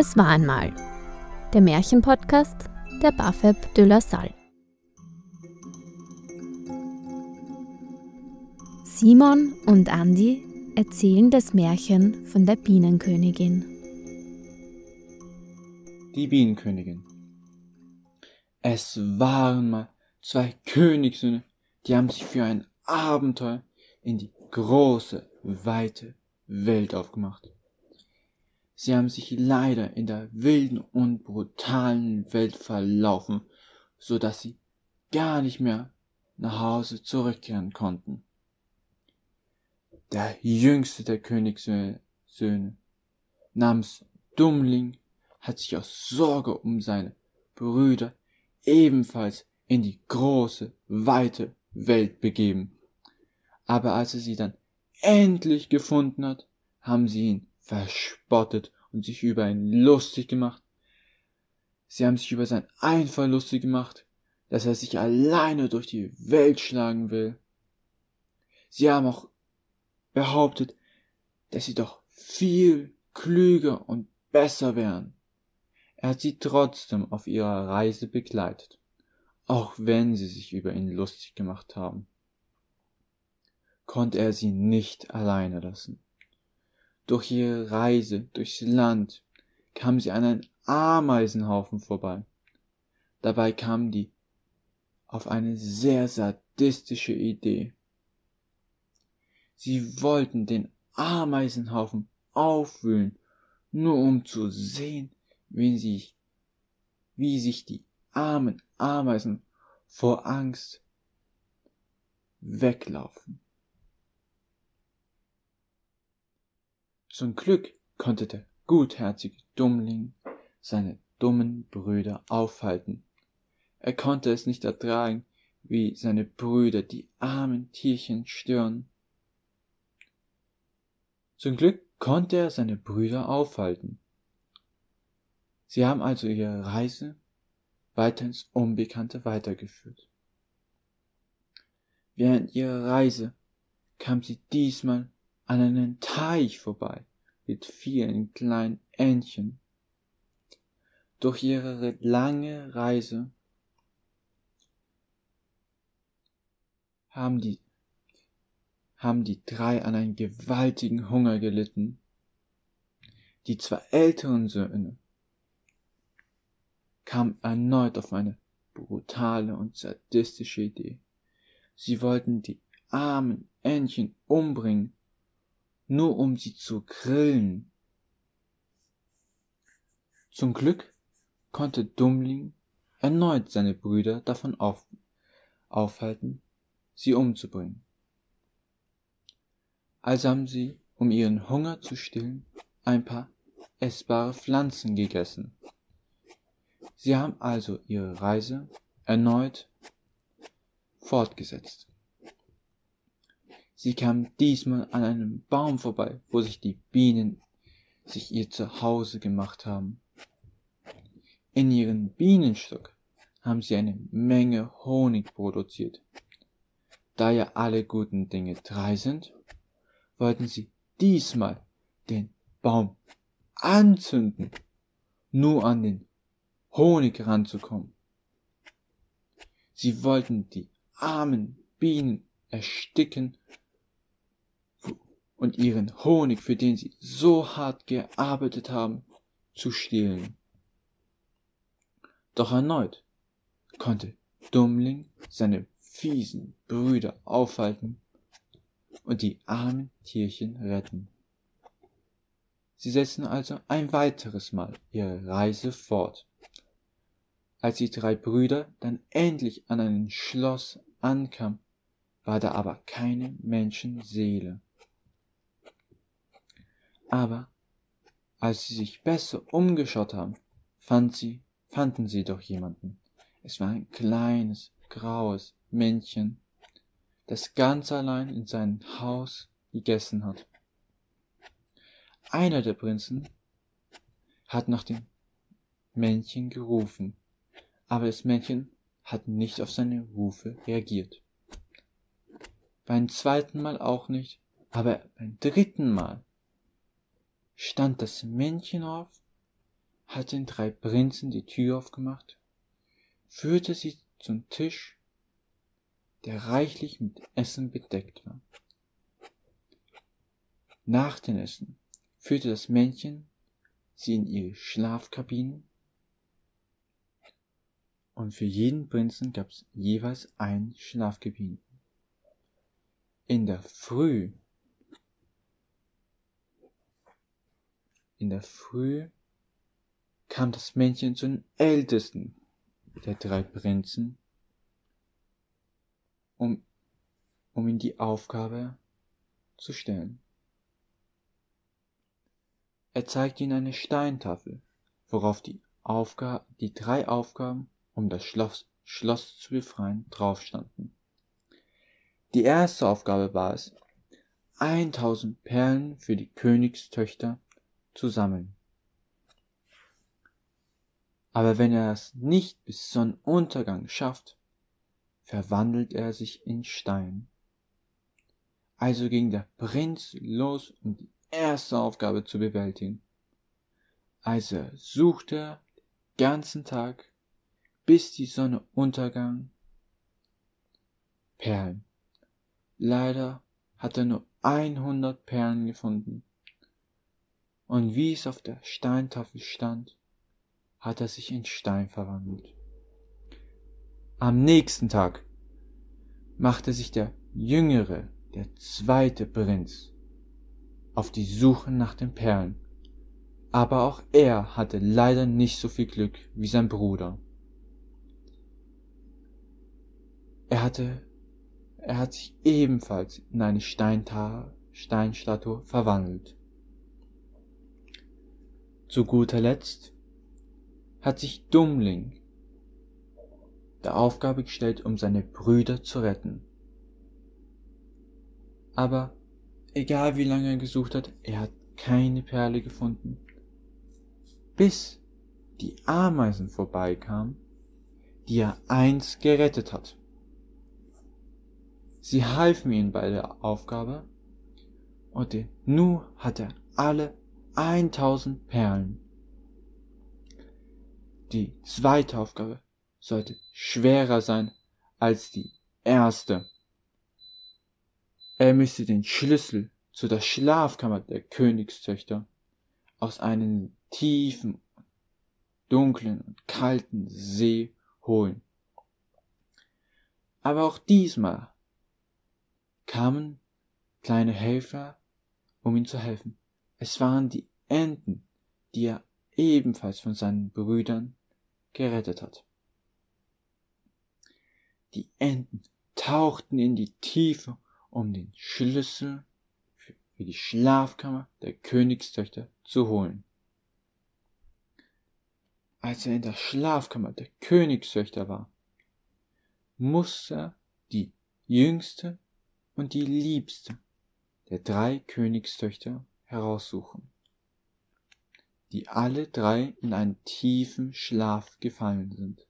Es war einmal der Märchenpodcast der Bafeb de la Salle. Simon und Andi erzählen das Märchen von der Bienenkönigin. Die Bienenkönigin. Es waren mal zwei Königssöhne, die haben sich für ein Abenteuer in die große, weite Welt aufgemacht. Sie haben sich leider in der wilden und brutalen Welt verlaufen, so dass sie gar nicht mehr nach Hause zurückkehren konnten. Der jüngste der Königssöhne namens Dummling hat sich aus Sorge um seine Brüder ebenfalls in die große, weite Welt begeben. Aber als er sie dann endlich gefunden hat, haben sie ihn verspottet und sich über ihn lustig gemacht. Sie haben sich über sein Einfall lustig gemacht, dass er sich alleine durch die Welt schlagen will. Sie haben auch behauptet, dass sie doch viel klüger und besser wären. Er hat sie trotzdem auf ihrer Reise begleitet, auch wenn sie sich über ihn lustig gemacht haben. Konnte er sie nicht alleine lassen. Durch ihre Reise durchs Land kam sie an einen Ameisenhaufen vorbei. Dabei kam die auf eine sehr sadistische Idee. Sie wollten den Ameisenhaufen aufwühlen, nur um zu sehen, wie sich, wie sich die armen Ameisen vor Angst weglaufen. Zum Glück konnte der gutherzige Dummling seine dummen Brüder aufhalten. Er konnte es nicht ertragen, wie seine Brüder die armen Tierchen stören. Zum Glück konnte er seine Brüder aufhalten. Sie haben also ihre Reise weiter ins Unbekannte weitergeführt. Während ihrer Reise kam sie diesmal an einen Teich vorbei mit vielen kleinen Entchen. Durch ihre lange Reise haben die, haben die drei an einen gewaltigen Hunger gelitten. Die zwei älteren Söhne kamen erneut auf eine brutale und sadistische Idee. Sie wollten die armen Entchen umbringen nur um sie zu grillen. Zum Glück konnte Dummling erneut seine Brüder davon auf, aufhalten, sie umzubringen. Also haben sie, um ihren Hunger zu stillen, ein paar essbare Pflanzen gegessen. Sie haben also ihre Reise erneut fortgesetzt. Sie kam diesmal an einem Baum vorbei, wo sich die Bienen sich ihr Zuhause gemacht haben. In ihren Bienenstock haben sie eine Menge Honig produziert. Da ja alle guten Dinge drei sind, wollten sie diesmal den Baum anzünden, nur an den Honig ranzukommen. Sie wollten die armen Bienen ersticken und ihren Honig, für den sie so hart gearbeitet haben, zu stehlen. Doch erneut konnte Dummling seine fiesen Brüder aufhalten und die armen Tierchen retten. Sie setzten also ein weiteres Mal ihre Reise fort. Als die drei Brüder dann endlich an einem Schloss ankamen, war da aber keine Menschenseele. Aber als sie sich besser umgeschaut haben, fand sie, fanden sie doch jemanden. Es war ein kleines, graues Männchen, das ganz allein in seinem Haus gegessen hat. Einer der Prinzen hat nach dem Männchen gerufen, aber das Männchen hat nicht auf seine Rufe reagiert. Beim zweiten Mal auch nicht, aber beim dritten Mal stand das Männchen auf, hat den drei Prinzen die Tür aufgemacht, führte sie zum Tisch, der reichlich mit Essen bedeckt war. Nach dem Essen führte das Männchen sie in ihre Schlafkabinen und für jeden Prinzen gab es jeweils ein Schlafkabinen. In der Früh, in der Früh kam das Männchen zu den ältesten der drei Prinzen, um, um ihm die Aufgabe zu stellen. Er zeigte ihnen eine Steintafel, worauf die, Aufga die drei Aufgaben, um das Schloss, Schloss zu befreien, draufstanden. Die erste Aufgabe war es, 1000 Perlen für die Königstöchter zu sammeln. Aber wenn er es nicht bis Sonnenuntergang schafft, verwandelt er sich in Stein. Also ging der Prinz los, um die erste Aufgabe zu bewältigen. Also suchte er den ganzen Tag, bis die Sonne untergang, Perlen. Leider hat er nur 100 Perlen gefunden. Und wie es auf der Steintafel stand, hat er sich in Stein verwandelt. Am nächsten Tag machte sich der jüngere, der zweite Prinz auf die Suche nach den Perlen. Aber auch er hatte leider nicht so viel Glück wie sein Bruder. Er hatte er hat sich ebenfalls in eine Steinta Steinstatue verwandelt. Zu guter Letzt hat sich Dummling der Aufgabe gestellt, um seine Brüder zu retten. Aber egal wie lange er gesucht hat, er hat keine Perle gefunden. Bis die Ameisen vorbeikamen, die er einst gerettet hat. Sie halfen ihm bei der Aufgabe und nun hat er alle 1000 Perlen. Die zweite Aufgabe sollte schwerer sein als die erste. Er müsste den Schlüssel zu der Schlafkammer der Königstöchter aus einem tiefen, dunklen und kalten See holen. Aber auch diesmal kamen kleine Helfer, um ihm zu helfen. Es waren die Enten, die er ebenfalls von seinen Brüdern gerettet hat. Die Enten tauchten in die Tiefe, um den Schlüssel für die Schlafkammer der Königstöchter zu holen. Als er in der Schlafkammer der Königstöchter war, musste er die jüngste und die liebste der drei Königstöchter heraussuchen, die alle drei in einen tiefen Schlaf gefallen sind.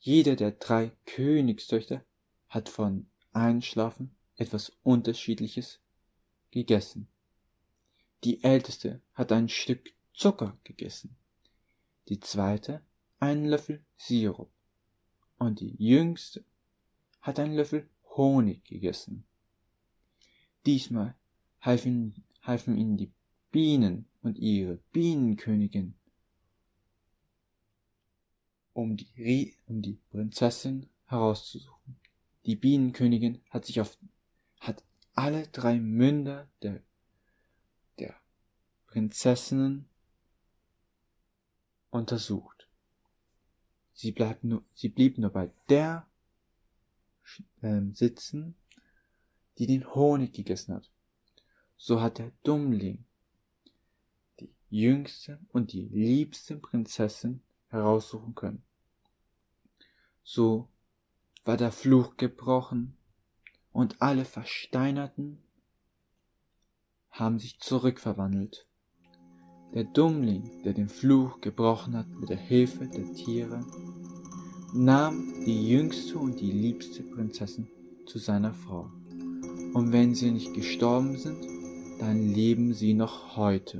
Jede der drei Königstöchter hat von Einschlafen etwas Unterschiedliches gegessen. Die älteste hat ein Stück Zucker gegessen, die zweite einen Löffel Sirup und die jüngste hat einen Löffel Honig gegessen. Diesmal halfen, halfen ihnen die Bienen und ihre Bienenkönigin, um die, um die Prinzessin herauszusuchen. Die Bienenkönigin hat sich auf, hat alle drei Münder der, der Prinzessinnen untersucht. Sie, bleibt nur, sie blieb nur bei der ähm, sitzen, die den Honig gegessen hat. So hat der Dummling jüngste und die liebste Prinzessin heraussuchen können. So war der Fluch gebrochen und alle Versteinerten haben sich zurückverwandelt. Der Dummling, der den Fluch gebrochen hat mit der Hilfe der Tiere, nahm die jüngste und die liebste Prinzessin zu seiner Frau. Und wenn sie nicht gestorben sind, dann leben sie noch heute.